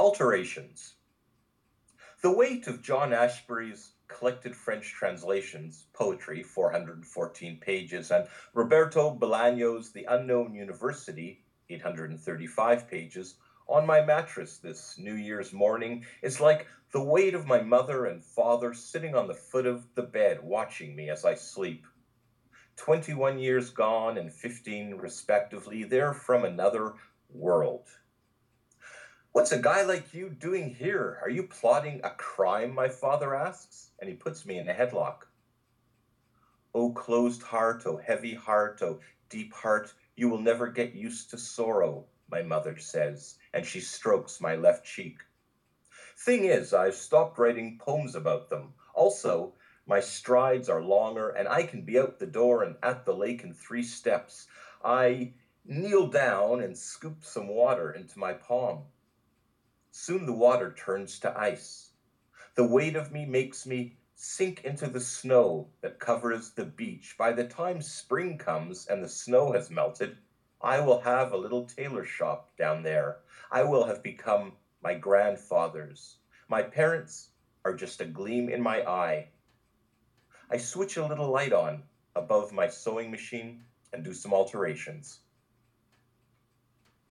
Alterations. The weight of John Ashbery's collected French translations, poetry, 414 pages, and Roberto Bolaño's The Unknown University, 835 pages, on my mattress this New Year's morning is like the weight of my mother and father sitting on the foot of the bed watching me as I sleep. 21 years gone and 15 respectively, they're from another world. What's a guy like you doing here? Are you plotting a crime? My father asks, and he puts me in a headlock. O closed heart, O heavy heart, O deep heart, you will never get used to sorrow, my mother says, and she strokes my left cheek. Thing is, I've stopped writing poems about them. Also, my strides are longer, and I can be out the door and at the lake in three steps. I kneel down and scoop some water into my palm. Soon the water turns to ice. The weight of me makes me sink into the snow that covers the beach. By the time spring comes and the snow has melted, I will have a little tailor shop down there. I will have become my grandfather's. My parents are just a gleam in my eye. I switch a little light on above my sewing machine and do some alterations.